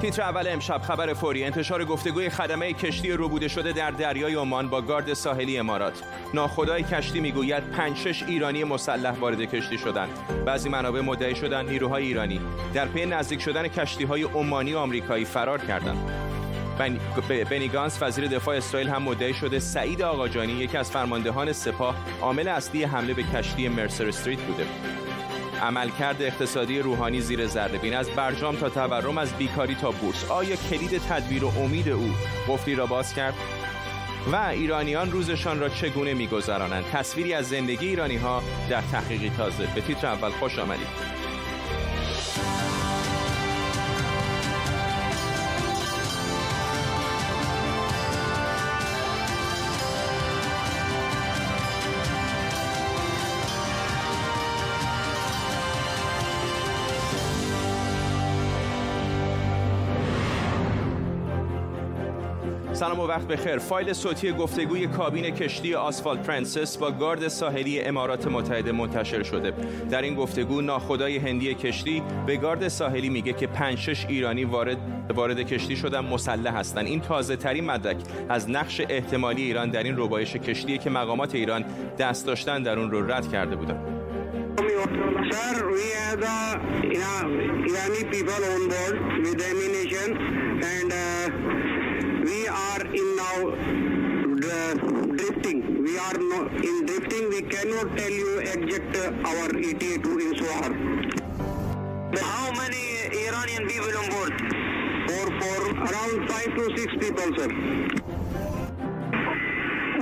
تیتر اول امشب خبر فوری. انتشار گفتگوی خدمه کشتی روبوده شده در دریای عمان با گارد ساحلی امارات. ناخدای کشتی می‌گوید پنج شش ایرانی مسلح وارد کشتی شدند. بعضی منابع مدعی شدند نیروهای ایرانی در پی نزدیک شدن کشتی های عمانی و آمریکایی فرار کردند. بنی گانس وزیر دفاع اسرائیل هم مدعی شده سعید آقاجانی یکی از فرماندهان سپاه عامل اصلی حمله به کشتی مرسر استریت بوده. عملکرد اقتصادی روحانی زیر ذره بین از برجام تا تورم از بیکاری تا بورس. آیا کلید تدبیر و امید او؟ قفلی را باز کرد. و ایرانیان روزشان را چگونه میگذرانند؟ تصویری از زندگی ایرانی ها در تحقیقی تازه. به تیتر اول خوش آمدید. سلام و وقت بخیر. فایل صوتی گفتگوی کابین کشتی Asphalt Princess با گارد ساحلی امارات متحده منتشر شده. در این گفتگو ناخدای هندی کشتی به گارد ساحلی میگه که 5 6 ایرانی وارد وارد کشتی شدن مسلح هستند این تازه ترین مدرک از نقش احتمالی ایران در این ربایش کشتی که مقامات ایران دست داشتن در اون رو رد کرده بودند we are in now drifting. We are no, in drifting. We cannot tell you exact uh, our ETA to in Sohar. How many Iranian people on board? For for around five to six people, sir.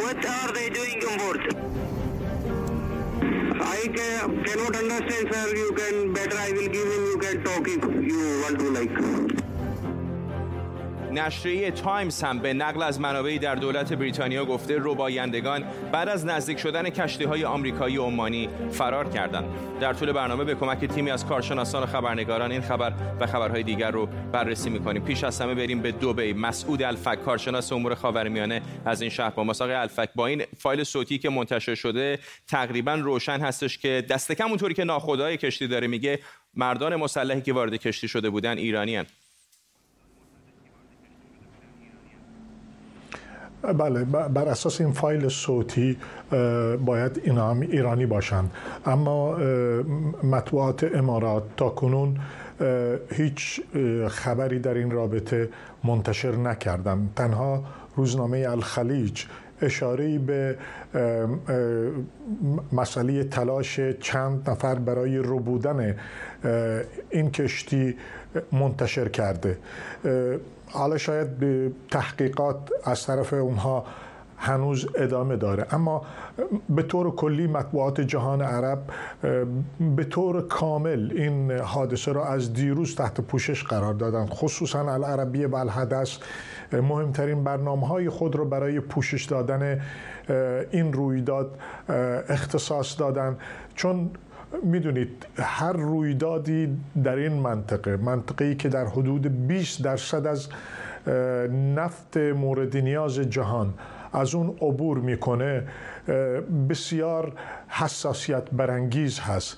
What are they doing on board? I can, cannot understand, sir. You can better. I will give him. You can talk if you want to like. نشریه تایمز هم به نقل از منابعی در دولت بریتانیا گفته ربایندگان بعد از نزدیک شدن کشتی های آمریکایی و عمانی فرار کردند. در طول برنامه به کمک تیمی از کارشناسان و خبرنگاران این خبر و خبرهای دیگر رو بررسی می‌کنیم. پیش از همه بریم به دبی مسعود الفک کارشناس امور خاورمیانه از این شهر با ماست آقای الفک با این فایل صوتی که منتشر شده تقریبا روشن هستش که دست کم اونطوری که ناخدای کشتی داره میگه مردان مسلحی که وارد کشتی شده بودن ایرانی بله بر اساس این فایل صوتی باید اینا هم ایرانی باشند. اما مطبوعات امارات تا کنون هیچ خبری در این رابطه منتشر نکردم. تنها روزنامه الخلیج اشاره به مسئله تلاش چند نفر برای ربودن این کشتی منتشر کرده. حالا شاید به تحقیقات از طرف اونها هنوز ادامه داره. اما به طور کلی مطبوعات جهان عرب به طور کامل این حادثه را از دیروز تحت پوشش قرار دادند خصوصا العربی و الحدث مهمترین برنامه های خود را برای پوشش دادن این رویداد اختصاص دادن. چون می‌دونید هر رویدادی در این منطقه منطقه‌ای که در حدود 20 درصد از نفت مورد نیاز جهان از اون عبور می‌کنه بسیار حساسیت برانگیز هست.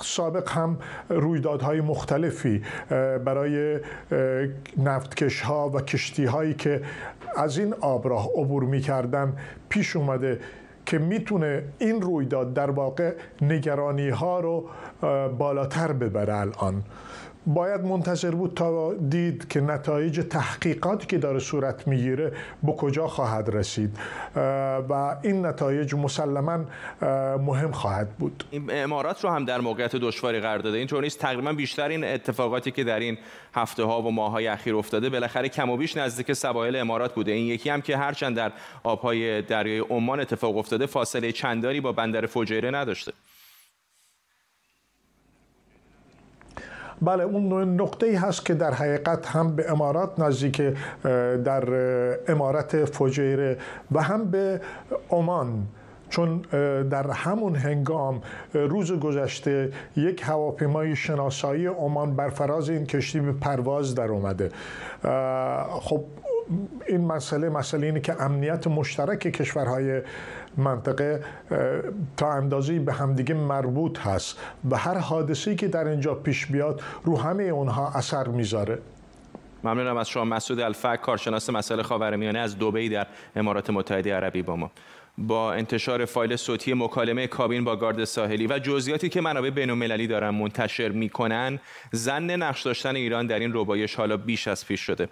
سابق هم رویدادهای مختلفی برای نفتکش ها و کشتی هایی که از این آبراه عبور می‌کردن پیش اومده که می‌تونه این رویداد در واقع نگرانی ها رو بالاتر ببره الان. باید منتظر بود تا دید که نتایج تحقیقاتی که داره صورت می‌گیره به کجا خواهد رسید. و این نتایج مسلما مهم خواهد بود. این امارات رو هم در موقعیت دشواری قرار داده. اینطور نیست. تقریبا بیشتر این اتفاقاتی که در این هفته ها و ماه های اخیر افتاده بالاخره کم و بیش نزدیک سواحل امارات بوده. این یکی هم که هرچند در آبهای دریای عمان اتفاق افتاده فاصله چندانی با بندر فجیره نداشته. بله اون نقطه ای هست که در حقیقت هم به امارات نزدیک در امارت فجیره و هم به عمان. چون در همون هنگام روز گذشته یک هواپیمای شناسایی عمان بر فراز این کشتی به پرواز در اومده. خب این مسئله مسئله اینه که امنیت مشترک کشورهای منطقه تا اندازه‌ای به همدیگه مربوط هست. و هر حادثه‌ای که در اینجا پیش بیاد رو همه اونها اثر می‌ذاره. ممنونم از شما مسعود الفک کارشناس مسائل خاورمیانه از دبی در امارات متحده عربی با ما. با انتشار فایل صوتی مکالمه کابین با گارد ساحلی و جزئیاتی که منابع بین‌المللی دارن منتشر می‌کنن ظن نقش داشتن ایران در این ربایش حالا بیش از پیش شده.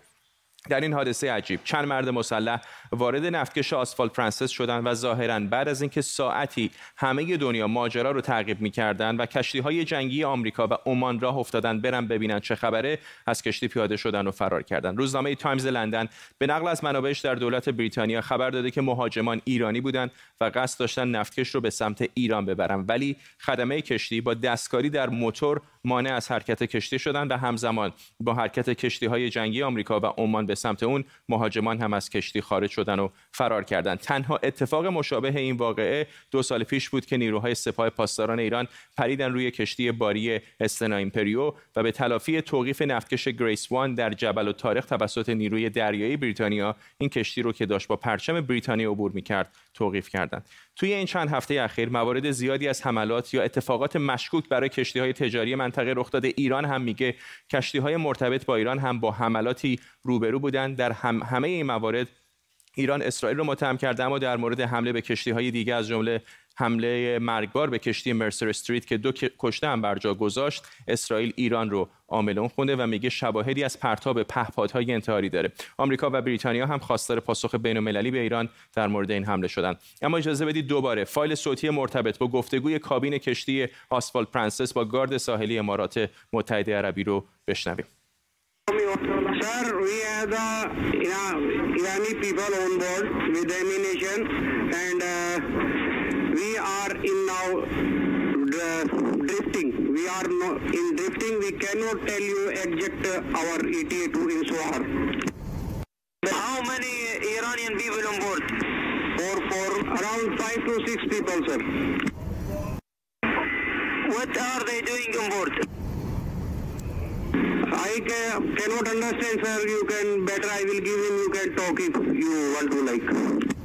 در این حادثه عجیب. چند مرد مسلح وارد نفتکش آسفالت پرنسس شدند و ظاهرا بعد از اینکه ساعتی همه دنیا ماجرا رو تعقیب می‌کردند و کشتی های جنگی آمریکا و عمان راه افتادن برن ببینن چه خبره از کشتی پیاده شدن و فرار کردند روزنامه تایمز لندن به نقل از منابعش در دولت بریتانیا خبر داده که مهاجمان ایرانی بودند و قصد داشتن نفتکش رو به سمت ایران ببرن. ولی خدمه کشتی با دستکاری در موتور مانع از حرکت کشتی شدند و همزمان با حرکت کشتی های جنگی آمریکا و عمان به سمت اون مهاجمان هم از کشتی خارج شدن و فرار کردند تنها اتفاق مشابه این واقعه دو سال پیش بود که نیروهای سپاه پاسداران ایران پریدن روی کشتی باری استنا ایمپرو و به تلافی توقیف نفتکش گریس وان در جبل الطارق توسط نیروی دریایی بریتانیا این کشتی رو که داشت با پرچم بریتانیا عبور می‌کرد توقیف کردند. توی این چند هفته اخیر موارد زیادی از حملات یا اتفاقات مشکوک برای کشتی های تجاری منطقه رخ داده. ایران هم میگه کشتی های مرتبط با ایران هم با حملاتی روبرو بودند در هم همه این موارد ایران اسرائیل رو متهم کرده اما در مورد حمله به کشتی های دیگه از جمله حمله مرگبار به کشتی مرسر استریت که دو کشته هم بر جا گذاشت اسرائیل ایران رو عامل خونده و میگه شواهدی از پرتاب پهپادهای انتحاری داره. آمریکا و بریتانیا هم خواستار پاسخ بین‌المللی به ایران در مورد این حمله شدند اما اجازه بدید دوباره فایل صوتی مرتبط با گفتگوی کابین کشتی آسفالت پرنسس با گارد ساحلی امارات متحده عربی رو بشنویم. Sir, we have the Irani people on board with the ammunition and uh, we are in now drifting. We are no, in drifting. We cannot tell you exact uh, our ETA to in Sohar. How many Iranian people on board? For for around five to six people, sir. What are they doing on board? I can, cannot understand, sir. You can better. I will give him. You can talk if you want to like.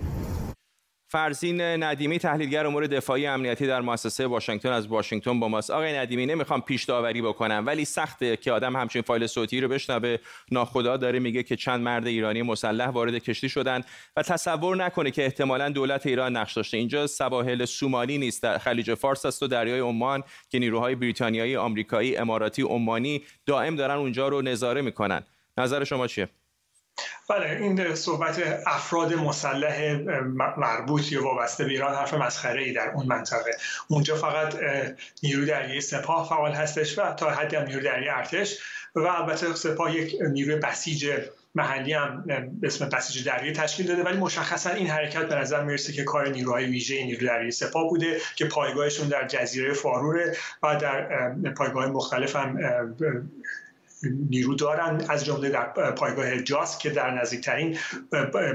فرزین ندیمی تحلیلگر امور دفاعی امنیتی در مؤسسه واشنگتن از واشنگتن با ماست. آقای ندیمی نمی‌خوام پیش داوری بکنم ولی سخته که آدم همچین فایل صوتی رو بشنوه. ناخدا داره میگه که چند مرد ایرانی مسلح وارد کشتی شدن و تصور نکنه که احتمالا دولت ایران نقش داشته. اینجا سواحل سومالی نیست در خلیج فارس است و دریای عمان که نیروهای بریتانیایی آمریکایی اماراتی عمانی دائم دارن اونجا رو نظاره می‌کنن. نظر شما چیه؟ بله این صحبت افراد مسلح مربوط یا وابسته به ایران حرف مسخره ای در اون منطقه. اونجا فقط نیرو دریایی سپاه فعال هستش و تا حدی هم نیرو دریایی ارتش و البته سپاه یک نیروی بسیج محلی هم به اسم بسیج دریایی تشکیل داده. ولی مشخصا این حرکت به نظر می‌رسه که کار نیروهای ویژه نیرو دریایی سپاه بوده که پایگاهشون در جزیره فاروره و در پایگاه مختلف هم نیرو دارن از جمله در پایگاه جاس که در نزدیکترین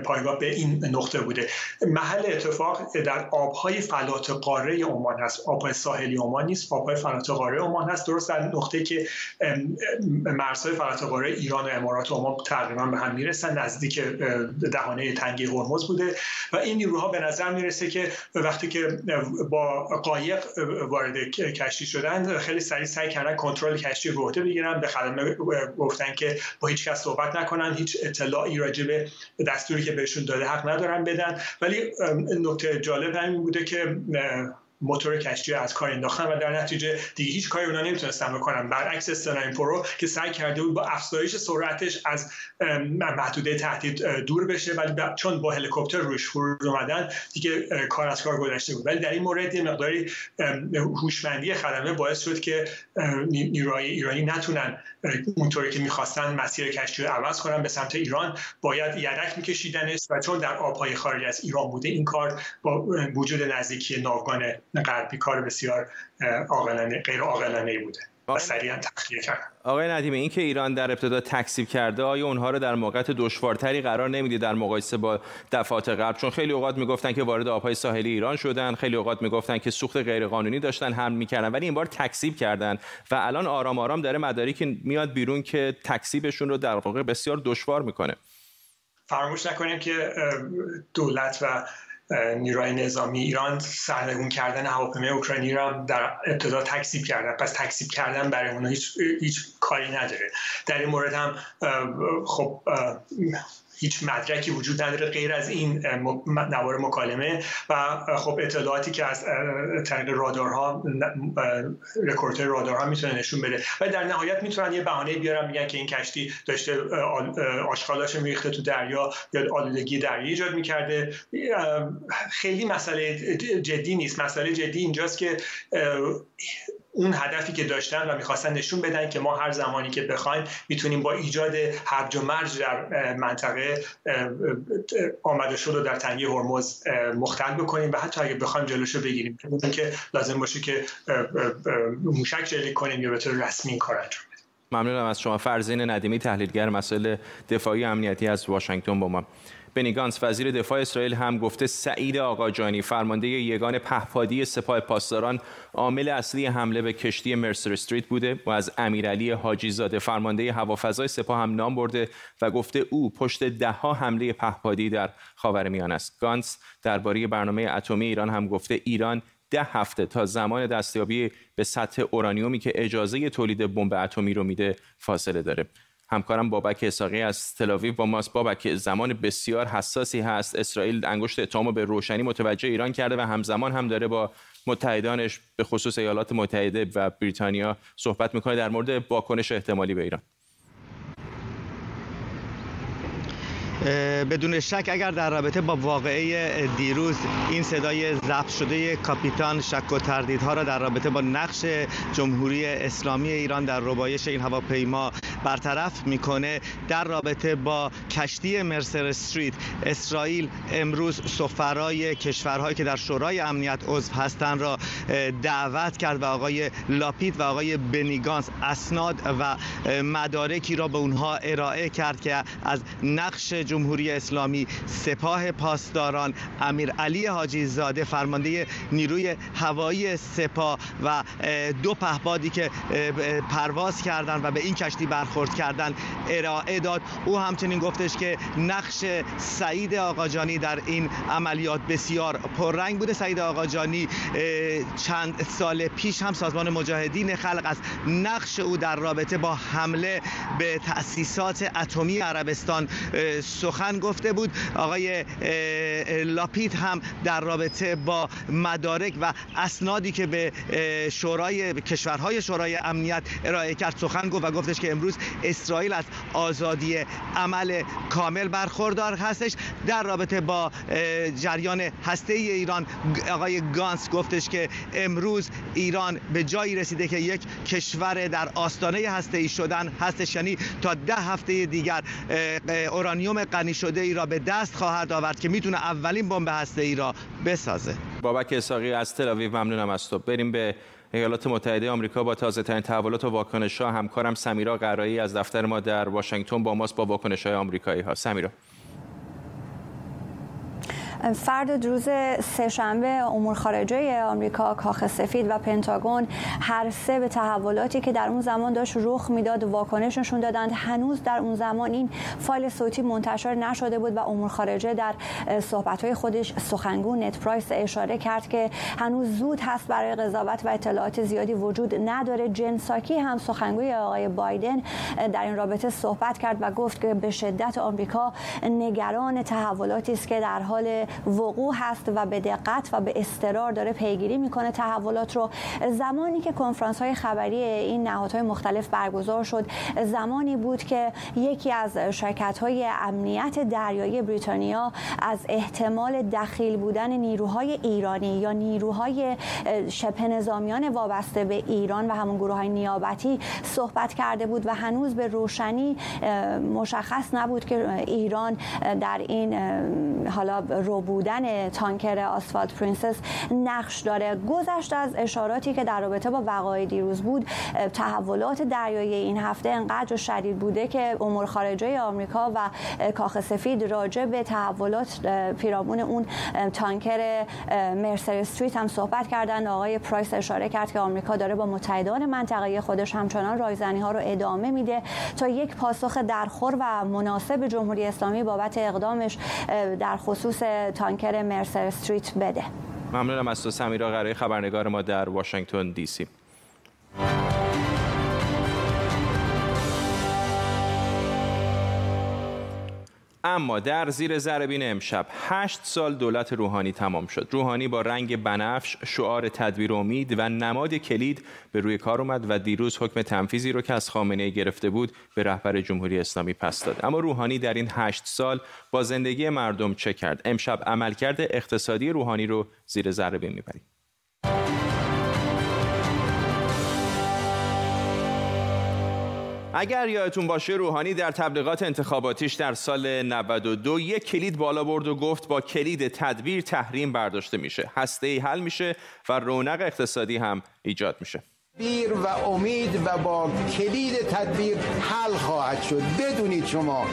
پایگاه به این نقطه بوده. محل اتفاق در آبهای فلات قاره عمان هست. آبهای ساحلی عمان نیست آبهای فلات قاره عمان هست. درست در نقطه که مرزهای فلات قاره ایران و امارات و عمان تقریبا به هم می‌رسن. نزدیک دهانه تنگی هرمز بوده و این نیروها به نظر می‌رسه که وقتی که با قایق وارد کشتی شدن خیلی سریع سعی کردن کنترل کشتی رو بگیرن به خدمه گفتن که با هیچ کس صحبت نکنن هیچ اطلاعی راجع به دستوری که بهشون داده حق ندارن بدن. ولی نکته جالب همین بوده که موتور کشتی از کار انداختن و در نتیجه دیگه هیچ کاری اونا نمی‌تونستن بکنن. برعکس استراین پرو که سعی کرده بود با افزایش سرعتش از محدوده تهدید دور بشه ولی چون با هلیکوپتر روش فرود اومدن دیگه کار از کار گذشته بود. ولی در این مورد یه مقداری هوشمندی خدمه باعث شد که نیروهای ایرانی نتونن اونطوری که می‌خواستن مسیر کشتی رو عوض کنن به سمت ایران. باید یدک میکشیدنش و چون در آبهای خارج از ایران بوده این کار با وجود نزدیکی ناوگان غربی کار بسیار عاقلانه غیر عاقلانه بوده و سریعا تخلیه کرد. آقای ندیمه این که ایران در ابتدا تکسیب کرده آیا اونها رو در موقعیت دشوارتری قرار نمیده در مقایسه با دفعات غرب چون خیلی اوقات می‌گفتن که وارد آبهای ساحلی ایران شدن خیلی اوقات می‌گفتن که سوخت غیرقانونی داشتن هم می‌کردن ولی این بار تکسیب کردن و الان آرام آرام داره مداری که میاد بیرون که تکسیبشون رو در واقع بسیار دشوار می‌کنه. فراموش نکنیم که دولت و نیروهای نظامی ایران سرنگون کردن هواپیمای اوکراینی را در ابتدا تکسیب کردن. پس تکسیب کردن برای اونها هیچ, هیچ کاری نداره. در این مورد هم خب هیچ مدرکی وجود نداره غیر از این نوار مکالمه و خب اطلاعاتی که از طریق رادارها رکوردر رادارها می‌تونه نشون بده. و در نهایت می‌تونن یه بهانه بیارن میگن که این کشتی داشته آشغالاش میریخته تو دریا یا آلودگی دریایی ایجاد می‌کرده. خیلی مسئله جدی نیست. مسئله جدی اینجاست که اون هدفی که داشتن و می‌خواستن نشون بدن که ما هر زمانی که بخوایم می‌تونیم با ایجاد هرج و مرج در منطقه آمده شد و در تنگه هرمز مختل بکنیم و حتی اگه بخوایم جلوشو بگیریم. که لازم باشه که موشک جلی کنیم یا به طور رسمی کار انجام ممنونم از شما. فرزین ندیمی تحلیلگر مسائل دفاعی امنیتی از واشنگتن با ما. بنیگانس وزیر دفاع اسرائیل هم گفته سعید آقاجانی فرمانده یگان پهپادی سپاه پاسداران عامل اصلی حمله به کشتی مرسر استریت بوده و از امیرعلی حاجی زاده فرمانده هوافضای سپاه هم نام برده و گفته او پشت دهها حمله پهپادی در خاورمیانه است. گانس درباره برنامه اتمی ایران هم گفته ایران ده هفته تا زمان دستیابی به سطح اورانیومی که اجازه تولید بمب اتمی رو میده فاصله داره. همکارم بابک اساقی از تلاویو با ماست. بابک زمان بسیار حساسی هست. اسرائیل انگشت اتهامو به روشنی متوجه ایران کرده و همزمان هم داره با متحدانش به خصوص ایالات متحده و بریتانیا صحبت می‌کنه در مورد واکنش احتمالی به ایران. بدون شک اگر در رابطه با واقعه دیروز این صدای ضبط شده کاپیتان شک و تردیدها را در رابطه با نقش جمهوری اسلامی ایران در ربایش این هواپیما برطرف می‌کنه در رابطه با کشتی مرسر استریت اسرائیل امروز سفرای کشورهایی که در شورای امنیت عضو هستند را دعوت کرد و آقای لاپید و آقای بنیگانس اسناد و مدارکی را به اونها ارائه کرد که از نقش جمهوری اسلامی سپاه پاسداران امیر علی حاجی زاده فرمانده نیروی هوایی سپاه و دو پهبادی که پرواز کردند و به این کشتی برخورد کردند ارائه داد. او همچنین گفتش که نقش سعید آقاجانی در این عملیات بسیار پررنگ بوده. سعید آقاجانی چند سال پیش هم سازمان مجاهدین خلق از نقش او در رابطه با حمله به تأسیسات اتمی عربستان سخن گفته بود. آقای لاپید هم در رابطه با مدارک و اسنادی که به شورای کشورهای شورای امنیت ارائه کرد سخن گفت و گفتش که امروز اسرائیل از آزادی عمل کامل برخوردار هستش. در رابطه با جریان هسته ای ایران آقای گانس گفتش که امروز ایران به جایی رسیده که یک کشور در آستانه هسته ای شدن هستش. یعنی تا ده هفته دیگر اورانیوم غنی شده ای را به دست خواهد آورد که می‌تونه اولین بمب هسته ای را بسازه. بابک اساقی از تل آویو ممنونم از تو. بریم به ایالات متحده آمریکا با تازه ترین تحولات و واکنش ها همکارم سمیرا قرایی از دفتر ما در واشنگتن با ماست با واکنش های آمریکایی ها. سمیرا. فرد روز سهشنبه امور خارجه آمریکا کاخ سفید و پنتاگون هر سه به تحولاتی که در اون زمان داشت رخ می‌داد واکنش نشون دادند. هنوز در اون زمان این فایل صوتی منتشر نشده بود و امور خارجه در صحبت خودش سخنگون نت پرایس اشاره کرد که هنوز زود هست برای قضاوت و اطلاعات زیادی وجود نداره. جن ساکی هم سخنگوی آقای بایدن در این رابطه صحبت کرد و گفت که به شدت آمریکا نگران تحولاتی است که در حال وقوع هست و به دقت و به استرار داره پیگیری می‌کنه تحولات رو. زمانی که کنفرانس های خبری این نهادهای مختلف برگزار شد زمانی بود که یکی از شرکت های امنیت دریایی بریتانیا از احتمال دخیل بودن نیروهای ایرانی یا نیروهای شبه نظامیان وابسته به ایران و همون گروه های نیابتی صحبت کرده بود و هنوز به روشنی مشخص نبود که ایران در این حالا ربودن تانکر آسفالت پرنسس نقش داره. گذشته از اشاراتی که در رابطه با وقایع دیروز بود تحولات دریایی این هفته انقدر شدید بوده که امور خارجه آمریکا و کاخ سفید راجع به تحولات پیرامون اون تانکر مرسر استریت هم صحبت کردن آقای پرایس اشاره کرد که آمریکا داره با متحدان منطقه خودش همچنان رایزنی ها رو ادامه میده تا یک پاسخ درخور و مناسب جمهوری اسلامی بابت اقدامش در خصوص تانکر مرسر استریت بده. ممنونم از تو سمیرا قرای خبرنگار ما در واشنگتن دی سی. اما در زیر زربین امشب هشت سال دولت روحانی تمام شد. روحانی با رنگ بنفش شعار تدبیر امید و نماد کلید به روی کار اومد و دیروز حکم تنفیزی رو که از خامنه گرفته بود به رهبر جمهوری اسلامی پس داد. اما روحانی در این هشت سال با زندگی مردم چه کرد؟ امشب عملکرد اقتصادی روحانی رو زیر زربین می‌بریم. اگر یادتون باشه روحانی در تبلیغات انتخاباتیش در سال 92 یک کلید بالا برد و گفت با کلید تدبیر تحریم برداشته میشه. هسته ای حل میشه و رونق اقتصادی هم ایجاد میشه. بیر و امید و با کلید تدبیر حل خواهد شد. بدونید شما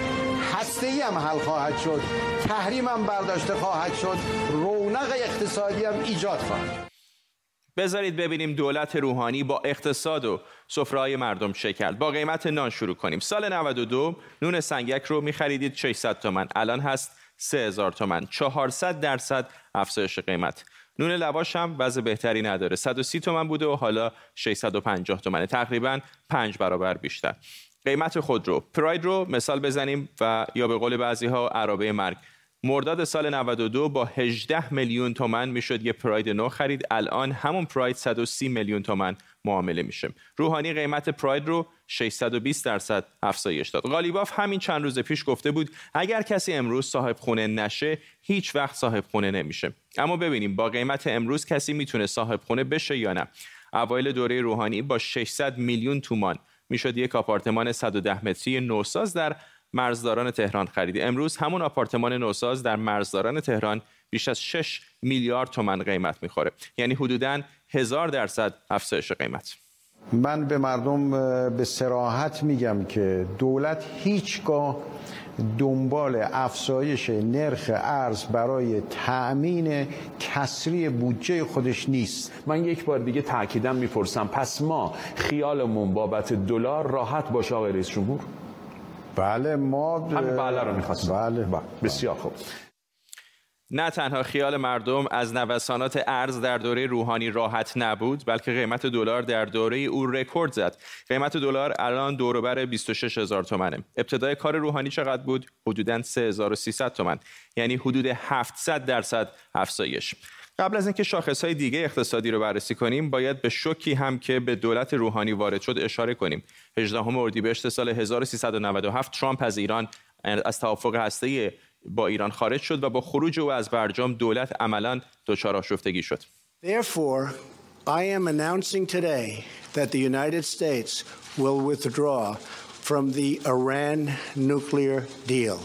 هسته هم حل خواهد شد تحریم هم برداشته خواهد شد رونق اقتصادی هم ایجاد خواهد شد. بذارید ببینیم دولت روحانی با اقتصاد و سفرهای مردم کرد. با قیمت نان شروع کنیم. سال 92 نون سنگک رو میخریدید 600 تومن الان هست 3000 تومن 400 درصد افزایش قیمت. نون لواش هم وضع بهتری نداره. 130 تومن بوده و حالا 650 تومنه تقریبا 5 برابر بیشتر. قیمت خودرو. پراید رو مثال بزنیم و یا به قول بعضی ها عربه مرگ. مرداد سال 92 با 18 میلیون تومن می‌شد یه پراید نو خرید. الان همون پراید 130 میلیون تومن معامله میشه. روحانی قیمت پراید رو 620 درصد افزایش داد. غالیباف همین چند روز پیش گفته بود اگر کسی امروز صاحب خونه نشه هیچ وقت صاحب خونه نمیشه. اما ببینیم با قیمت امروز کسی می‌تونه صاحب خونه بشه یا نه. اوایل دوره روحانی با 600 میلیون تومان می‌شد یک آپارتمان 110 متری نوساز در مرزداران تهران خریدی. امروز همون آپارتمان نوساز در مرزداران تهران بیش از 6 میلیارد تومن قیمت می‌خوره. یعنی حدوداً هزار درصد افزایش قیمت. من به مردم به سراحت میگم که دولت هیچگاه دنبال افزایش نرخ ارز برای تأمین کسری بودجه خودش نیست. من یک بار دیگه تاکیدم می‌پرسم. پس ما خیالمون بابت دلار راحت باشه آقای رئیس جمهور؟ بله ما همین بله رو می‌خواستم. بله. بله. بسیار خوب. نه تنها خیال مردم از نوسانات ارز در دوره روحانی راحت نبود بلکه قیمت دلار در دوره او رکورد زد. قیمت دلار الان دوروبر 26 هزار تومنه. ابتدای کار روحانی چقدر بود؟ حدودا 3300 تومن. یعنی حدود 700 درصد افزایش. قبل از اینکه های دیگه اقتصادی رو بررسی کنیم باید به شوکی هم که به دولت روحانی وارد شد اشاره کنیم. 18 اردیبهشت سال 1397 ترامپ از ایران از توافق هسته با ایران خارج شد و با خروج او از برجام دولت عملا دچار آشفتگی شد. Therefore, I am announcing today that the United States will withdraw from the Iran nuclear deal.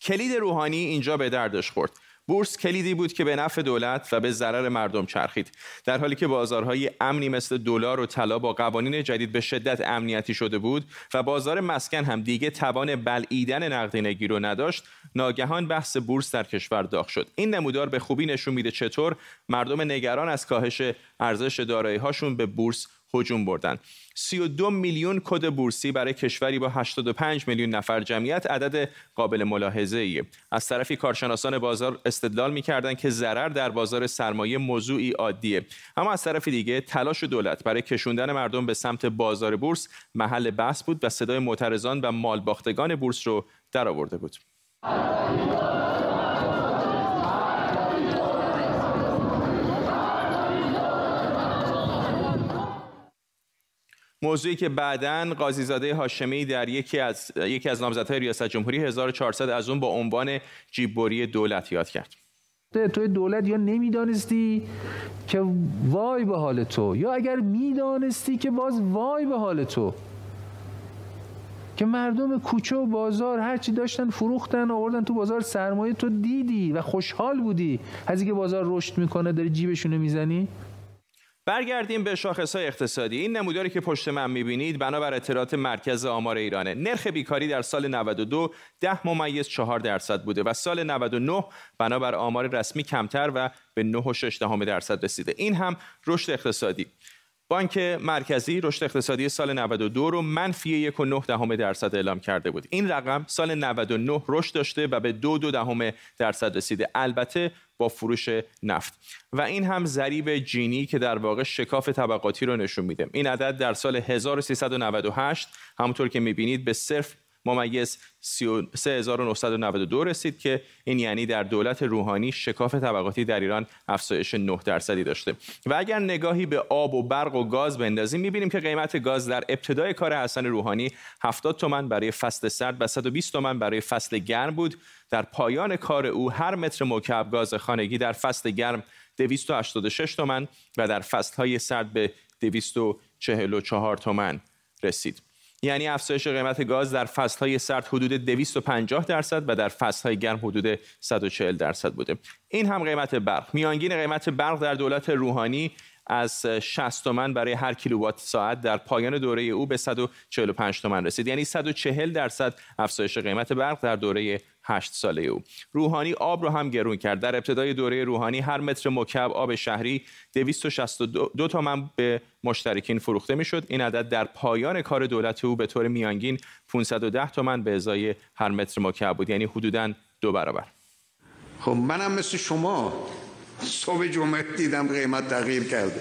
کلید روحانی اینجا به دردش خورد. بورس کلیدی بود که به نفع دولت و به ضرر مردم چرخید. در حالی که بازارهای امنی مثل دلار و طلا با قوانین جدید به شدت امنیتی شده بود و بازار مسکن هم دیگه توان بلعیدن نقدینگی رو نداشت ناگهان بحث بورس در کشور داغ شد. این نمودار به خوبی نشون میده چطور مردم نگران از کاهش ارزش دارایی هاشون به بورس هجوم بردن. 32 میلیون کد بورسی برای کشوری با 85 میلیون نفر جمعیت عدد قابل ملاحظه ایه. از طرفی کارشناسان بازار استدلال می‌کردند که ضرر در بازار سرمایه موضوعی عادیه. اما از طرف دیگه تلاش دولت برای کشوندن مردم به سمت بازار بورس محل بحث بود و صدای معترضان و مالباختگان بورس رو درآورده بود. موضوعی که بعدا قاضیزاده هاشمی در یکی از یکی از نامزدهای ریاست جمهوری 1400 از اون با عنوان جیببری دولت یاد کرد. توی دولت یا نمی‌دانستی که وای به حال تو یا اگر می‌دانستی که باز وای به حال تو. که مردم کوچه و بازار هرچی داشتن فروختن آوردن تو بازار سرمایه تو دیدی و خوشحال بودی. از اینکه بازار رشد می‌کنه داری جیبشونو می‌زنی؟ برگردیم به های اقتصادی. این نموداری که پشت من می‌بینید بنابر اطلاعات مرکز آمار ایرانه. نرخ بیکاری در سال 92 ده ممیز 4 درصد بوده و سال 99 بنابر آمار رسمی کمتر و به 9.6 درصد رسیده. این هم رشد اقتصادی. بانک مرکزی رشد اقتصادی سال 92 رو منفی 1.9 درصد اعلام کرده بود. این رقم سال 99 رشد داشته و به 2 دهم درصد رسیده. البته با فروش نفت و این هم ضریب جینی که در واقع شکاف طبقاتی رو نشون میده. این عدد در سال 1398 همونطور که می‌بینید به صرف ممیز 3992 رسید که این یعنی در دولت روحانی شکاف طبقاتی در ایران افزایش 9 درصدی داشته. و اگر نگاهی به آب و برق و گاز بندازیم می‌بینیم که قیمت گاز در ابتدای کار حسن روحانی 70 تومن برای فصل سرد و 120 تومن برای فصل گرم بود. در پایان کار او هر متر مکعب گاز خانگی در فصل گرم 286 تومن و در فصلهای سرد به 244 تومن رسید. یعنی افزایش قیمت گاز در فصلهای سرد حدود 250 درصد و در فصلهای گرم حدود 140 درصد بوده. این هم قیمت برق. میانگین قیمت برق در دولت روحانی از 60 تومن برای هر کیلووات ساعت در پایان دوره او به 145 تومن رسید. یعنی 140 درصد افزایش قیمت برق در دوره 8 ساله او. روحانی آب رو هم گرون کرد. در ابتدای دوره روحانی هر متر مکعب آب شهری 262 تومن به مشترکین فروخته می‌شد. این عدد در پایان کار دولت او به طور میانگین 510 تومن به ازای هر متر مکعب بود. یعنی حدوداً دو برابر. خب منم مثل شما صبح جمعه دیدم قیمت تغییر کرده.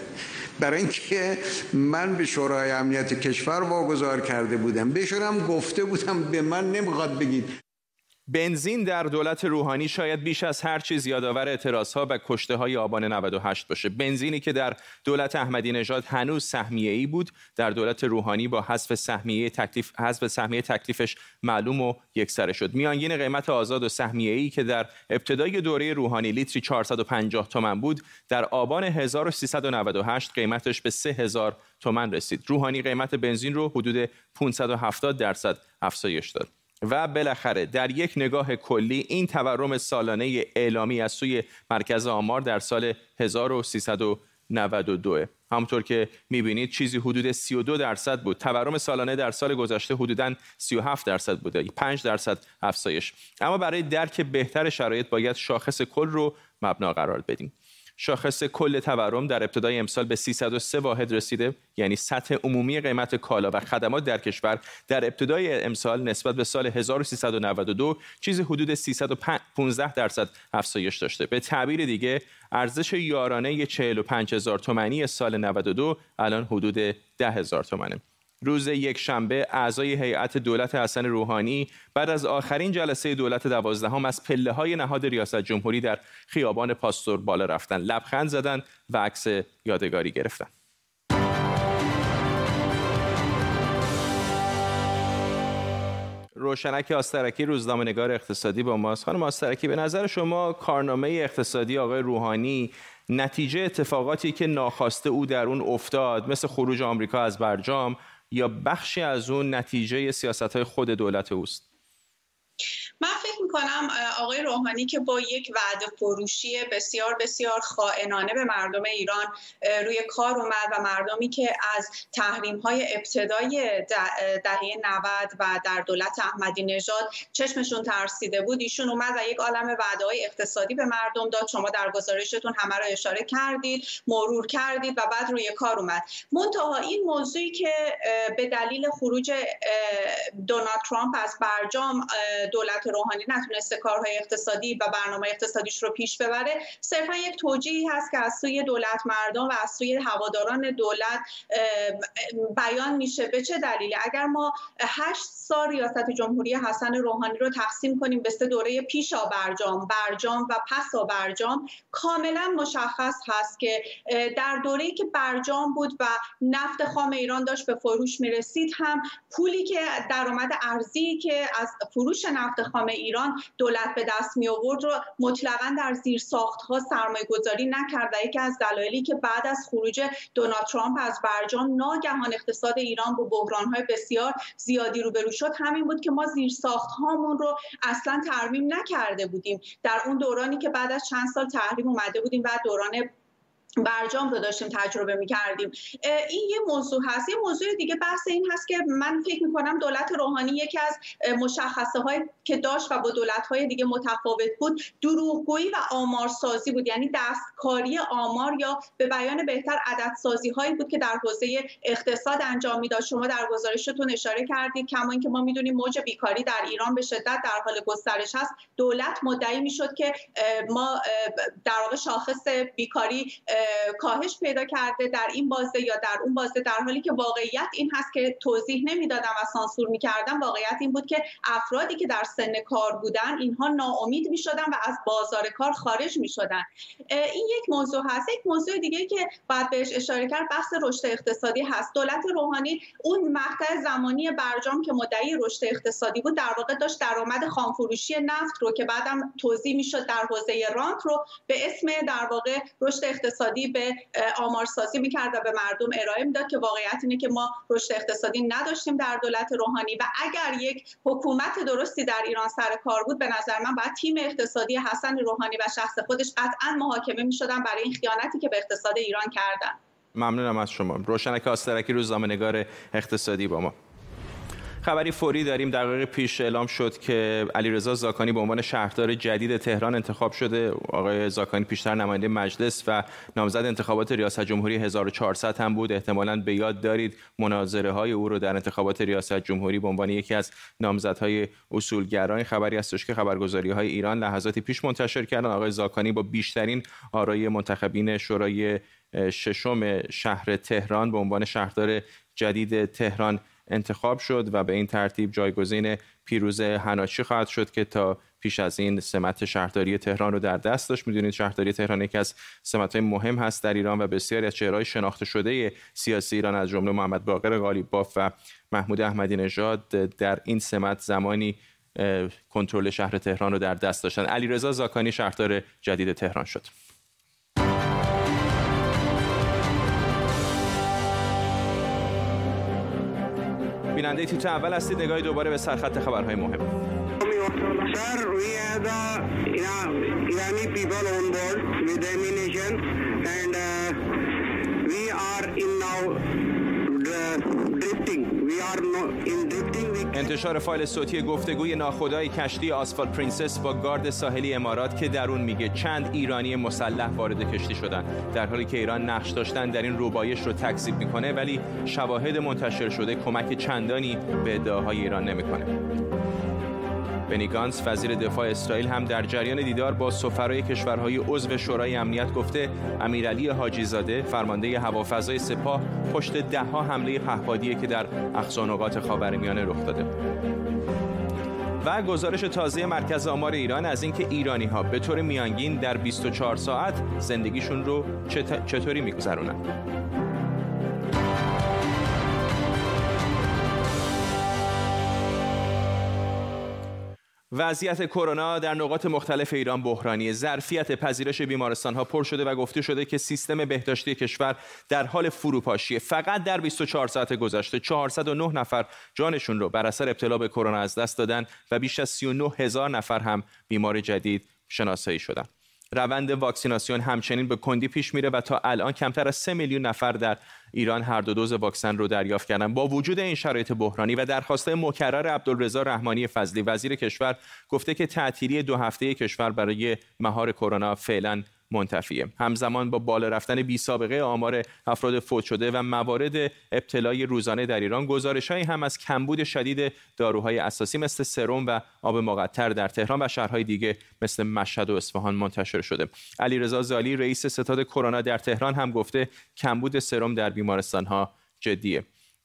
برای اینکه من به شورای امنیت کشور واگذار کرده بودم. بهشون گفته بودم به من نمی‌خواد بگید. بنزین در دولت روحانی شاید بیش از هر چیز یادآور اعتراض ها و کشته های آبان 98 باشه. بنزینی که در دولت احمدی نژاد هنوز سهمیه ای بود در دولت روحانی با حذف سهمیه تکلیف حذف سهمیه تکلیفش معلوم و یکسره شد. میانگین قیمت آزاد و سهمیه ای که در ابتدای دوره روحانی لیتری 450 تومن بود در آبان 1398 قیمتش به 3000 تومن رسید. روحانی قیمت بنزین رو حدود 570 درصد افزایش داد. و بالاخره در یک نگاه کلی این تورم سالانه اعلامی از سوی مرکز آمار در سال 1392 همونطور که می‌بینید چیزی حدود 32 درصد بود. تورم سالانه در سال گذشته حدوداً 37 درصد بوده 5 درصد افزایش. اما برای درک بهتر شرایط باید شاخص کل رو مبنا قرار بدیم. شاخص کل تورم در ابتدای امسال به 303 واحد رسیده یعنی سطح عمومی قیمت کالا و خدمات در کشور در ابتدای امسال نسبت به سال 1392 چیزی حدود 315 درصد افزایش داشته. به تعبیر دیگه ارزش یارانه 45 هزار تومانی سال 92 الان حدود ده هزار تومنه روز یک شنبه اعضای هیئت دولت حسن روحانی بعد از آخرین جلسه دولت دوازدهم از پله های نهاد ریاست جمهوری در خیابان پاستور بالا رفتن. لبخند زدن و عکس یادگاری گرفتن. روشنک آسترکی روزنامه‌نگار اقتصادی با ماست. خانم آسترکی به نظر شما کارنامه اقتصادی آقای روحانی نتیجه اتفاقاتی که ناخواسته او در اون افتاد مثل خروج آمریکا از برجام یا بخشی از اون نتیجه سیاست های خود دولت اوست. من فکر می‌کنم آقای روحانی که با یک وعده فروشی بسیار بسیار خائنانه به مردم ایران روی کار اومد و مردمی که از تحریم های ابتدای دهه 90 و در دولت احمدی نژاد چشمشون ترسیده بود ایشون اومد و یک عالم وعده های اقتصادی به مردم داد. شما در گزارشتون همه را اشاره کردید مرور کردید و بعد روی کار اومد. منتها این موضوعی که به دلیل خروج دونالد ترامپ از برجام دولت روحانی نتونسته کارهای اقتصادی و برنامه اقتصادیش رو پیش ببره. صرفا یک توجیهی هست که از سوی دولت مردم و از سوی هواداران دولت بیان میشه. به چه دلیلی؟ اگر ما هشت سال ریاست جمهوری حسن روحانی رو تقسیم کنیم به سه دوره پیش برجام برجام و پس برجام کاملا مشخص هست که در دوره‌ای که برجام بود و نفت خام ایران داشت به فروش می‌رسید هم پولی که درآمد ارزی که از فروش نفت خام ایران دولت به دست می آورد رو مطلقا در زیر ساخت ها سرمایه گذاری نکرد و یکی از دلایلی که بعد از خروج دونالد ترامپ از برجام ناگهان اقتصاد ایران با بحران های بسیار زیادی روبرو شد همین بود که ما زیر ساخت هامون رو اصلا ترمیم نکرده بودیم. در اون دورانی که بعد از چند سال تحریم اومده بودیم و دوران برجام رو داشتیم تجربه می کردیم این یه موضوع هست. یه موضوع دیگه بحث این هست که من فکر می کنم دولت روحانی یکی از مشخصه های که داشت و با دولت های دیگه متفاوت بود دروغگویی و آمارسازی بود. یعنی دستکاری آمار یا به بیان بهتر عدد سازی هایی بود که در حوزه اقتصاد انجام می‌داد. شما در گزارشتون اشاره کردید کما اینکه ما می‌دونیم موج بیکاری در ایران به شدت در حال گسترش هست. دولت مدعی می‌شد که ما در واقع شاخص بیکاری کاهش پیدا کرده در این بازه یا در اون بازه در حالی که واقعیت این هست که توضیح نمی‌دادم و سانسور می‌کردم واقعیت این بود که افرادی که در سن کار بودن اینها ناامید می‌شدن و از بازار کار خارج می‌شدن. این یک موضوع هست. یک موضوع دیگه که باید بهش اشاره کرد بحث رشد اقتصادی هست. دولت روحانی اون مقطع زمانی برجام که مدعی رشد اقتصادی بود در واقع داشت درآمد خامفروشی نفت رو که بعدم توضیح می‌شد در حوزه رانت رو به اسم در واقع رشد اقتصادی اقتصادی به آمارسازی می‌کرد و به مردم ارائه می‌داد که واقعیت اینه که ما رشد اقتصادی نداشتیم در دولت روحانی و اگر یک حکومت درستی در ایران سر کار بود به نظر من باید تیم اقتصادی حسن روحانی و شخص خودش قطعا محاکمه می‌شدن برای این خیانتی که به اقتصاد ایران کردن. ممنونم از شما. روشنک آسترکی روزنامه‌نگار اقتصادی با ما. خبری فوری داریم دقایق پیش اعلام شد که علیرضا زاکانی به عنوان شهردار جدید تهران انتخاب شده. آقای زاکانی پیشتر نماینده مجلس و نامزد انتخابات ریاست جمهوری 1400 هم بود. احتمالاً به یاد دارید مناظره های او رو در انتخابات ریاست جمهوری به عنوان یکی از نامزدهای اصولگران. خبری هستش که خبرگزاری های ایران لحظاتی پیش منتشر کردن. آقای زاکانی با بیشترین آرای منتخبین شورای ششم شهر تهران به عنوان شهردار جدید تهران انتخاب شد و به این ترتیب جایگزین پیروز هناچی خواهد شد که تا پیش از این سمت شهرداری تهران رو در دست داشت. می‌دونید شهرداری تهران یکی از سمت مهم هست در ایران و بسیاری از چهرهای شناخته شده سیاسی ایران از جمله محمد باقر غالیباف و محمود احمدی نژاد در این سمت زمانی کنترل شهر تهران رو در دست داشتن. علیرضا زاکانی شهردار جدید تهران شد. بیننده تیتر اول هستید؟ نگاهی دوباره به سرخط خبرهای مهم. اینا انتشار فایل صوتی گفتگوی ناخدای کشتی آسفالت پرنسس با گارد ساحلی امارات که در اون میگه چند ایرانی مسلح وارد کشتی شدن. در حالی که ایران نقش داشتن در این ربایش رو تکذیب می‌کنه ولی شواهد منتشر شده کمک چندانی به ادعاهای ایران نمی‌کنه. بنی گانس وزیر دفاع اسرائیل هم در جریان دیدار با سفرای کشورهای عضو شورای امنیت گفته امیرعلی حاجی زاده فرمانده هوافضای سپاه پشت دهها حمله پهپادی که در اقصانقات خاورمیانه رخ داده. و گزارش تازه مرکز آمار ایران از اینکه ایرانی ها به طور میانگین در 24 ساعت زندگیشون رو چطوری میگذرونن. وضعیت کرونا در نقاط مختلف ایران بحرانی. ظرفیت پذیرش بیمارستان ها پر شده و گفته شده که سیستم بهداشتی کشور در حال فروپاشی. فقط در 24 ساعت گذشته 409 نفر جانشون رو بر اثر ابتلا به کرونا از دست دادن و بیش از 39 هزار نفر هم بیمار جدید شناسایی شدند روند واکسیناسیون همچنین به کندی پیش میره و تا الان کمتر از 3 میلیون نفر در ایران هر دو دوز واکسن رو دریافت کردن. با وجود این شرایط بحرانی و درخواست مکرر عبدالرضا رحمانی فضلی وزیر کشور گفته که تعطیلی دو هفته کشور برای مهار کرونا فعلا منتفیه. همزمان با بالا رفتن بی سابقه آمار افراد فوت شده و موارد ابتلای روزانه در ایران گزارشهایی هم از کمبود شدید داروهای اساسی مثل سرم و آب مقطر در تهران و شهرهای دیگه مثل مشهد و اصفهان منتشر شده. علیرضا زالی رئیس ستاد کرونا در تهران هم گفته کمبود سرم در بیمارستان ها جدیه.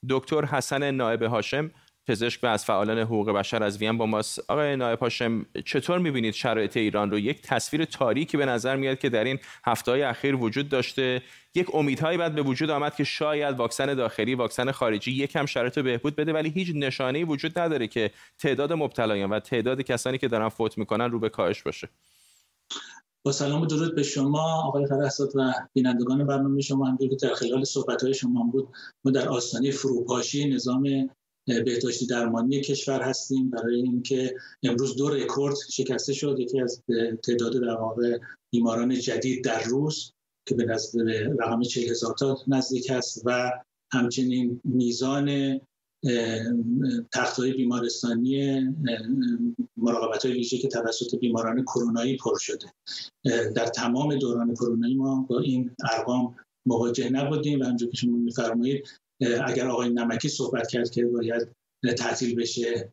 دکتر حسن نائب هاشم پزشک و از فعالان حقوق بشر از وین با ماست. آقای نایب هاشم چطور می‌بینید شرایط ایران رو؟ یک تصویر تاریکی به نظر میاد که در این هفته های اخیر وجود داشته. یک امیدهایی بعد به وجود آمد که شاید واکسن داخلی واکسن خارجی یکم شرایط بهبود بده ولی هیچ نشانه وجود نداره که تعداد مبتلایان و تعداد کسانی که دارن فوت می‌کنن رو به کاهش باشه. با سلام و درود به شما آقای فرحزاد و بینندگان برنامه شما. همونطور که در خلال صحبت‌های شما بود ما در آستانه فروپاشی نظام بهداشتی درمانی کشور هستیم. برای اینکه امروز دو رکورد شکسته شد. یکی از تعداد در واقع بیماران جدید در روز که به نزد رقم 40 هزار تا نزدیک است و همچنین میزان تخت های بیمارستانی مراقبت های ویژه که توسط بیماران کرونایی پر شده. در تمام دوران کرونایی ما با این ارقام مواجه نبودیم و همونجور که شما میفرمایید اگر آقای نمکی صحبت کرد که باید تعطیل بشه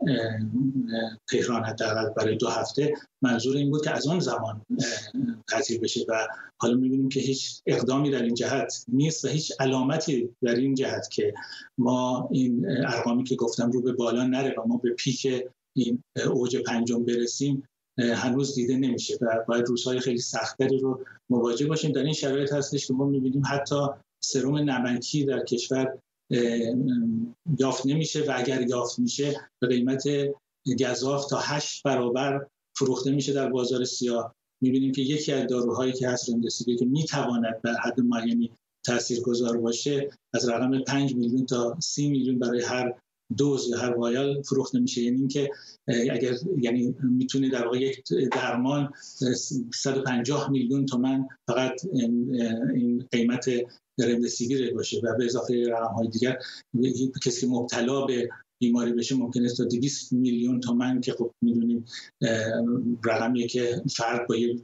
تهران حداقل برای دو هفته منظور این بود که از آن زمان تعطیل بشه و حالا می‌بینیم که هیچ اقدامی در این جهت نیست و هیچ علامتی در این جهت که ما این ارقامی که گفتم رو به بالا نره و ما به پیک این اوج پنجم برسیم هنوز دیده نمیشه و باید روزهای خیلی سختری رو مواجه باشیم. در این شرایط هستش که ما می‌بینیم حتی سرم نمکی در کشور یافت نمیشه و اگر یافت میشه به قیمت گذاف تا هشت برابر فروخته میشه در بازار سیاه. می‌بینیم که یکی از داروهایی که هست رمدسیویر که می‌تواند بر حد معینی تاثیرگذار باشه از رقم 5 میلیون تا 30 میلیون برای هر دوز یا هر وایال فروخته میشه. یعنی اینکه اگر یعنی می‌تونه در واقع یک درمان 150 میلیون تومن فقط این قیمت رمدسیویر باشه و به اضافه رقم های دیگر کسی که مبتلا به بیماری بشه ممکن است تا 200 میلیون تومن که خب می‌دونیم رقمیه که فرد با یه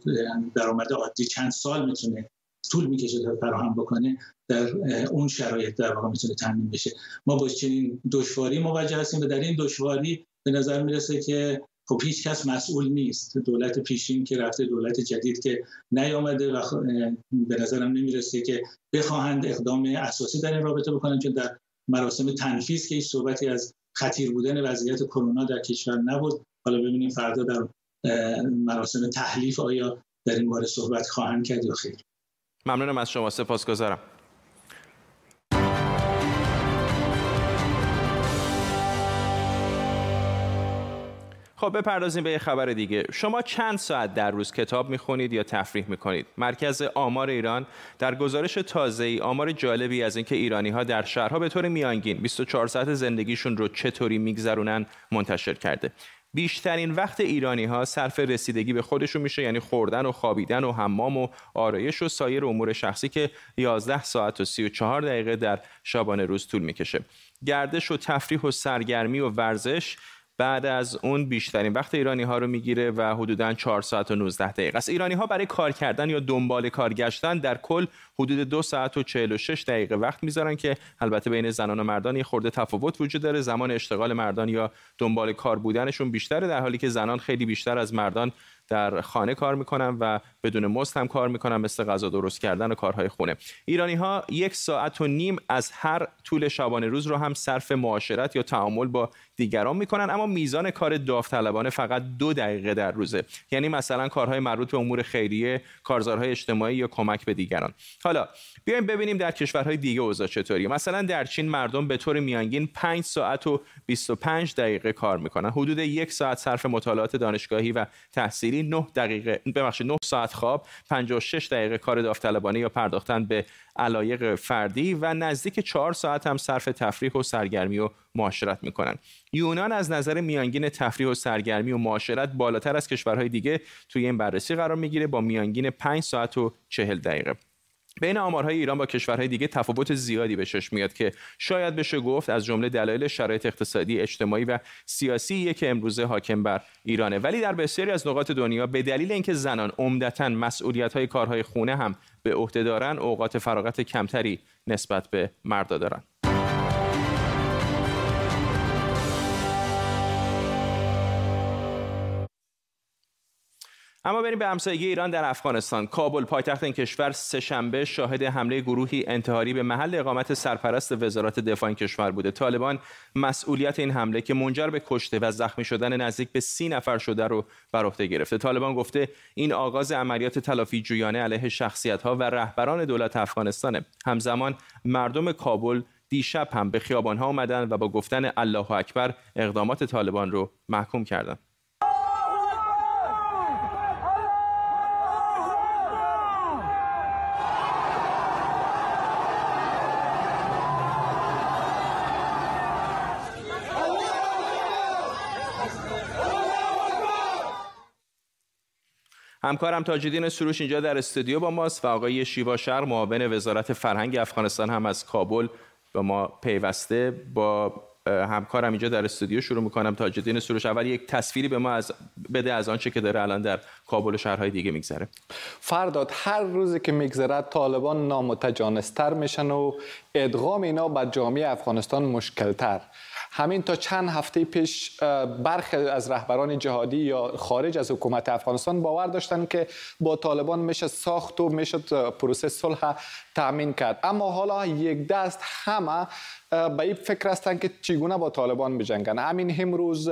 درآمد عادی چند سال می‌تونه طول می‌کشه تا فراهم بکنه در اون شرایط در واقع می‌تونه تامین بشه. ما با چنین دشواری مواجه هستیم و در این دشواری به نظر می‌رسه که خب هیچ کس مسئول نیست. دولت پیشین که رفته دولت جدید که نیامده و به نظرم نمی‌رسه که بخواهند اقدام اساسی در این رابطه بکنن چون در مراسم تنفیذ که هیچ صحبتی از خطیر بودن وضعیت کرونا در کشور نبود. حالا ببینیم فردا در مراسم تحلیف آیا در این باره صحبت خواهند کرد یا خیر. ممنونم از شما. سپاسگزارم. خب بپردازیم به یه خبر دیگه. شما چند ساعت در روز کتاب می‌خونید یا تفریح می‌کنید؟ مرکز آمار ایران در گزارش تازه ای آمار جالبی از اینکه ایرانی ها در شهرها به طور میانگین 24 ساعت زندگیشون رو چطوری میگذرونن منتشر کرده. بیشترین وقت ایرانی ها صرف رسیدگی به خودشون میشه یعنی خوردن و خوابیدن و حمام و آرایش و سایر امور شخصی که 11 ساعت و 34 دقیقه در شبانه روز طول می‌کشه. گردش و تفریح و سرگرمی و ورزش بعد از اون بیشترین وقت ایرانی ها رو می‌گیره و حدودا 4 ساعت و 19 دقیقه است. ایرانی ها برای کار کردن یا دنبال کار گشتن در کل حدود دو ساعت و 46 دقیقه وقت می‌ذارن که البته بین زنان و مردان یه خورده تفاوت وجود داره. زمان اشتغال مردان یا دنبال کار بودنشون بیشتره در حالی که زنان خیلی بیشتر از مردان در خانه کار می‌کنن و بدون مزد هم کار می‌کنن مثل غذا درست کردن و کارهای خونه. ایرانی ها یک ساعت و نیم از هر طول شبانه روز رو هم صرف معاشرت یا تعامل با دیگران می‌کنن اما میزان کار داوطلبانه فقط دو دقیقه در روزه. یعنی مثلا کارهای مربوط به امور خیریه کارزارهای اجتماعی یا کمک به دیگران. حالا بیایم ببینیم در کشورهای دیگه اوضاع چطوریه. مثلا در چین مردم به طور میانگین 5 ساعت و 25 دقیقه کار می‌کنن. حدود یک ساعت صرف مطالعات دانشگاهی و تحصیلی 9 دقیقه ببخشید 9 ساعت خواب 56 دقیقه کار داوطلبانه یا پرداختن به علایق فردی و نزدیک 4 ساعت هم صرف تفریح و سرگرمی و معاشرت می‌کنن. یونان از نظر میانگین تفریح و سرگرمی و معاشرت بالاتر از کشورهای دیگه توی این بررسی قرار می‌گیره با میانگین 5 ساعت و 40 دقیقه. بین آمارهای ایران با کشورهای دیگه تفاوت زیادی به چشم میاد که شاید بشه گفت از جمله دلایل شرایط اقتصادی اجتماعی و سیاسی که امروزه حاکم بر ایرانه. ولی در بسیاری از نقاط دنیا به دلیل اینکه زنان عمدتا مسئولیت های کارهای خونه هم به عهده دارن اوقات فراغت کمتری نسبت به مردا دارن. اما بریم به همسایگی ایران در افغانستان. کابل پایتخت این کشور سهشنبه شاهد حمله گروهی انتحاری به محل اقامت سرپرست وزارت دفاع این کشور بوده. طالبان مسئولیت این حمله که منجر به کشته و زخمی شدن نزدیک به سی نفر شده رو بر عهده گرفته. طالبان گفته این آغاز عملیات تلافی جویانه علیه شخصیت ها و رهبران دولت افغانستانه. همزمان مردم کابل دیشب هم به خیابان ها اومدن و با گفتن الله اکبر اقدامات طالبان رو محکوم کردند. همکارم تاجدین سروش اینجا در استودیو با ماست و آقای شیوا شهر معاون وزارت فرهنگ افغانستان هم از کابل به ما پیوسته. با همکارم اینجا در استودیو شروع می‌کنم. تاجدین سروش اول یک تصویری به ما از بده از آنچه که داره الان در کابل و شهرهای دیگه میگذره. فرداد هر روزی که میگذره طالبان نامتجانستر میشن و ادغام اینا به جامعه افغانستان مشکلتر. همین تا چند هفته پیش برخی از رهبران جهادی یا خارج از حکومت افغانستان باور داشتن که با طالبان میشه ساخت و میشه پروسه صلح تامین کرد. اما حالا یک دست همه به این فکر هستند که چگونه با طالبان بجنگن همین امروز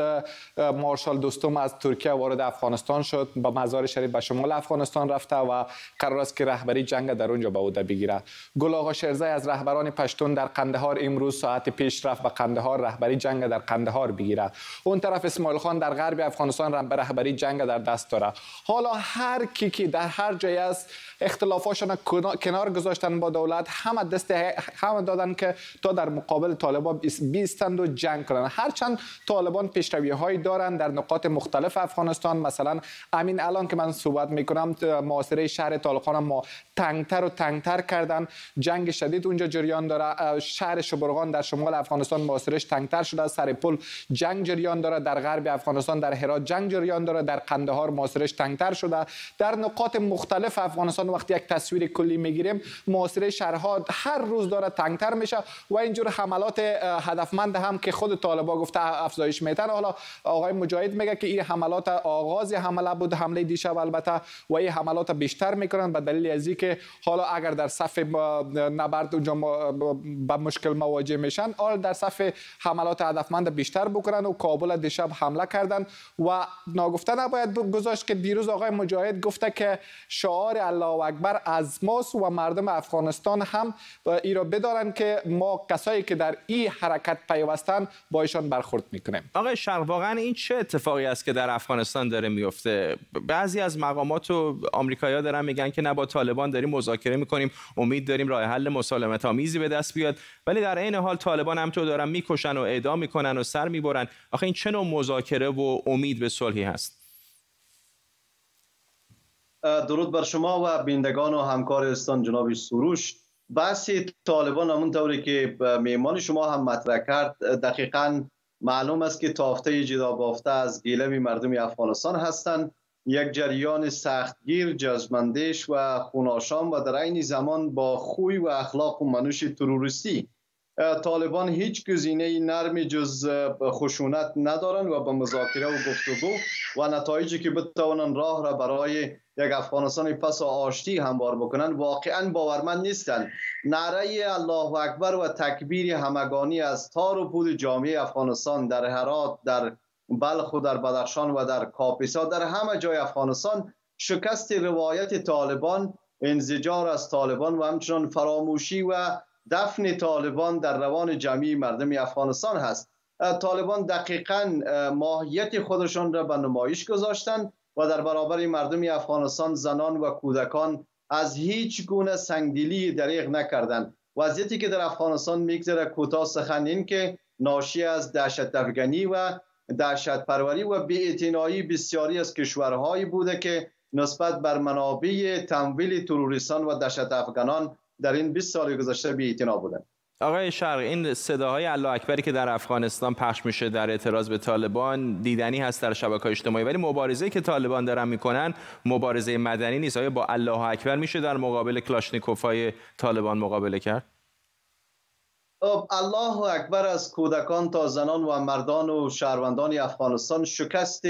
مارشال دوستم از ترکیه وارد افغانستان شد با مزار شریف به شمال افغانستان رفته و قرار است که رهبری جنگ در اونجا به عهده بگیره. گل آقا شرزای از رهبران پشتون در قندهار امروز ساعت پیش رفت به قندهار رهبری جنگ در قندهار بگیره. اون طرف اسماعیل خان در غرب افغانستان رهبری جنگ در دست داره. حالا هر کی که در هر جای است اختلافاشون کنار گذاشتن با دولت. همه دست همه دادن که تا در مقابل طالبان بیستند و جنگ کنند هرچند طالبان پیشروی هایی دارند در نقاط مختلف افغانستان. مثلا امین الان که من صحبت می‌کنم معاصره شهر طالقان ما تنگتر و تنگتر کردن. جنگ شدید اونجا جریان داره. شهر شبرغان در شمال افغانستان معاصرش تنگتر شده. سر پل جنگ جریان داره. در غرب افغانستان در هرات جنگ جریان داره. در قندهار معاصرش تنگتر شده. در نقاط مختلف افغانستان وقتی یک تصویر کلی می‌گیریم معاصره شهرها هر روز داره تنگتر میشه و اینجور حملات هدفمند هم که خود طالبا گفته افزایش میتن حالا آقای مجاهد میگه که این حملات آغاز حمله بود حمله دیشب البته و این حملات بیشتر می‌کنن. به دلیل از که حالا اگر در صف نبرد اونجا با مشکل مواجه میشن حالا در صف حملات هدفمند بیشتر بکنن و کابل دیشب حمله کردن. و ناگفته نباید گذاشت که دیروز آقای مجاهد گفته که شعار الله اکبر از ماست و مردم افغانستان هم ای را بدارن که ما کسایی که در این حرکت پیوستن با ایشان برخورد می‌کنیم. آقای شرق واقعا این چه اتفاقی است که در افغانستان داره میفته بعضی از مقامات و آمریکایی‌ها دارن میگن که نه با طالبان داریم مذاکره می‌کنیم امید داریم راه حل مسالمت آمیزی به دست بیاد ولی در عین حال طالبان هم تو دارن می‌کشن و اعدام می‌کنن و سر می‌برن. آخه این چه نوع مذاکره و امید به صلحی هست؟ درود بر شما و بیندگان و همکار استان جناب سروش. بحث طالبان همون طوری که میمان شما هم مطرح کرد. دقیقا معلوم است که تافته جدا بافته از گیلم مردم افغانستان هستند. یک جریان سختگیر جزمندش و خوناشان و در عین زمان با خوی و اخلاق و منوش تروریستی. طالبان هیچ گزینه نرمی جز خشونت ندارند و به مذاکره و گفتگو و نتایجی که بتوانند راه را برای یک افغانستان پس و آشتی هموار بکنن واقعا باورمند نیستند نعره الله اکبر و تکبیر همگانی از تار و پود جامعه افغانستان در هرات در بلخ و در بدخشان و در کاپیسا در همه جای افغانستان شکست روایت طالبان انزجار از طالبان و همچنان فراموشی و دفن طالبان در روان جمعی مردم افغانستان هست. طالبان دقیقا ماهیت خودشان را به نمایش گذاشتند و در برابر مردم افغانستان زنان و کودکان از هیچ گونه سنگدلی دریغ نکردند وضعیتی که در افغانستان میگذره کوتاه سخن این که ناشی از دهشت افغانی و دهشت پروری و بی‌اعتنایی بسیاری از کشورهایی بوده که نسبت بر منابع تمویل تروریستان و دهشت افغانان در این 20 سال گذشته بی‌اعتنا بودند. آقای شرق این صداهای الله اکبری که در افغانستان پخش میشه در اعتراض به طالبان دیدنی هست در شبکه اجتماعی ولی مبارزه که طالبان دارن می‌کنن مبارزه مدنی نیست. آیا با الله اکبر میشه در مقابل کلاشنیکوفای طالبان مقابله کرد؟ خب، الله اکبر از کودکان تا زنان و مردان و شهروندان افغانستان شکست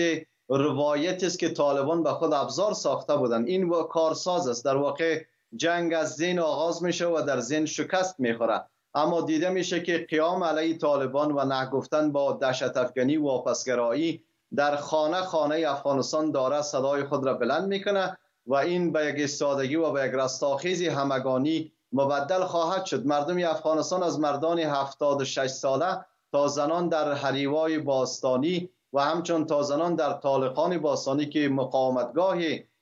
روایتی است که طالبان به خود ابزار ساخته بودند. این و کارساز است. در واقع جنگ از زین آغاز میشه و در زین شکست می‌خوره. اما دیده میشه که قیام علیه طالبان و نه گفتن با دهشت افغانی و واپسگرایی در خانه خانه افغانستان داره صدای خود را بلند می‌کنه و این به یک استادگی و به یک رستاخیزی همگانی مبدل خواهد شد. مردم افغانستان از مردان 76 ساله تا زنان در حریوای باستانی و همچون تا زنان در طالقان باستانی که مقاومتگاه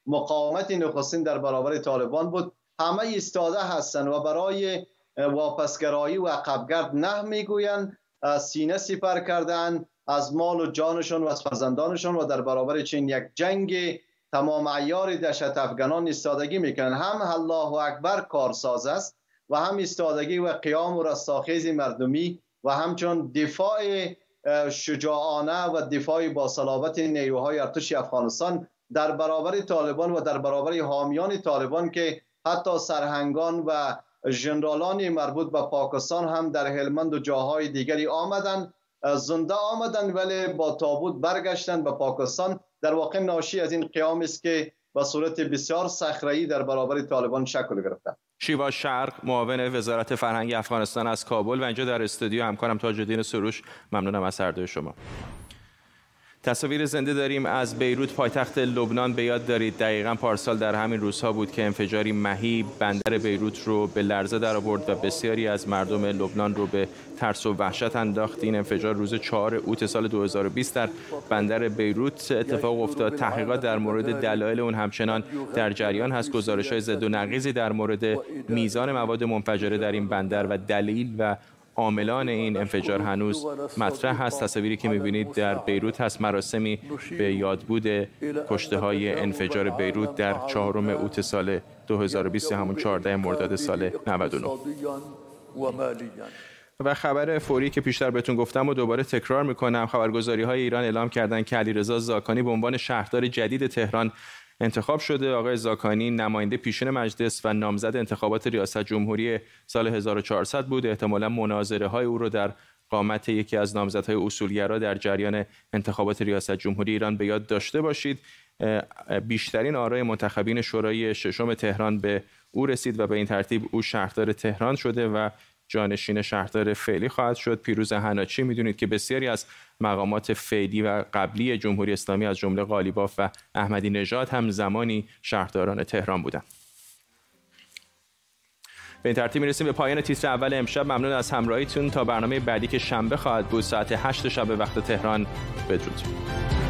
مقاومت نخستین در برابر طالبان بود همه ایستاده هستند و برای واپسگرایی و عقبگرد نه می‌گویند سینه سپر کردن از مال و جانشان و از فرزندانشان و در برابر چین یک جنگ تمام ایار دشت افغانان ایستادگی می‌کنن هم الله اکبر کارساز است و هم ایستادگی و قیام و رستاخیز مردمی و همچون دفاع شجاعانه و دفاع با صلابت نیروهای ارتش افغانستان در برابر طالبان و در برابر حامیان طالبان که حتی سرهنگان و ژنرالان مربوط به پاکستان هم در هلمند و جاهای دیگری آمدن زنده آمدن ولی با تابوت برگشتن به پاکستان. در واقع ناشی از این قیام است که به صورت بسیار صخره‌ای در برابر طالبان شکل گرفته. شیوا شرق معاون وزارت فرهنگ افغانستان از کابل و اینجا در استودیو همکارم تاج الدین سروش. ممنونم از هر شما. تصاویر زنده داریم از بیروت. پایتخت لبنان به یاد دارید. دقیقا پارسال در همین روزها بود که انفجاری مهی بندر بیروت رو به لرزه در آورد و بسیاری از مردم لبنان رو به ترس و وحشت انداخت. این انفجار روز 4 اوت سال 2020 در بندر بیروت اتفاق افتاد. تحقیقات در مورد دلایل اون همچنان در جریان هست. گزارش های زد و نقیزی در مورد میزان مواد منفجره در این بندر و دلیل و عاملان این انفجار هنوز مطرح هست. تصاویری که می‌بینید در بیروت هست. مراسمی به یادبود کشته های انفجار بیروت در چهارم اوت سال 2020 همون 14 مرداد سال 99 و خبر فوری که پیشتر بهتون گفتم و دوباره تکرار می‌کنم خبرگزاری های ایران اعلام کردند که علیرضا زاکانی به عنوان شهردار جدید تهران انتخاب شده. آقای زاکانی نماینده پیشین مجلس و نامزد انتخابات ریاست جمهوری سال 1400 بود. احتمالا مناظره های او رو در قامت یکی از نامزدهای اصولگرا در جریان انتخابات ریاست جمهوری ایران به یاد داشته باشید. بیشترین آرای منتخبین شورای ششم تهران به او رسید و به این ترتیب او شهردار تهران شده و جانشین شهردار فعلی خواهد شد. پیروز هناچی می‌دونید که بسیاری از مقامات فعلی و قبلی جمهوری اسلامی از جمله قالیباف و احمدی نژاد هم زمانی شهرداران تهران بودند. به این ترتیب می‌رسیم به پایان تیتر اول امشب. ممنون از همراهیتون. تا برنامه بعدی که شنبه خواهد بود ساعت 8 شب وقت تهران. بدرود.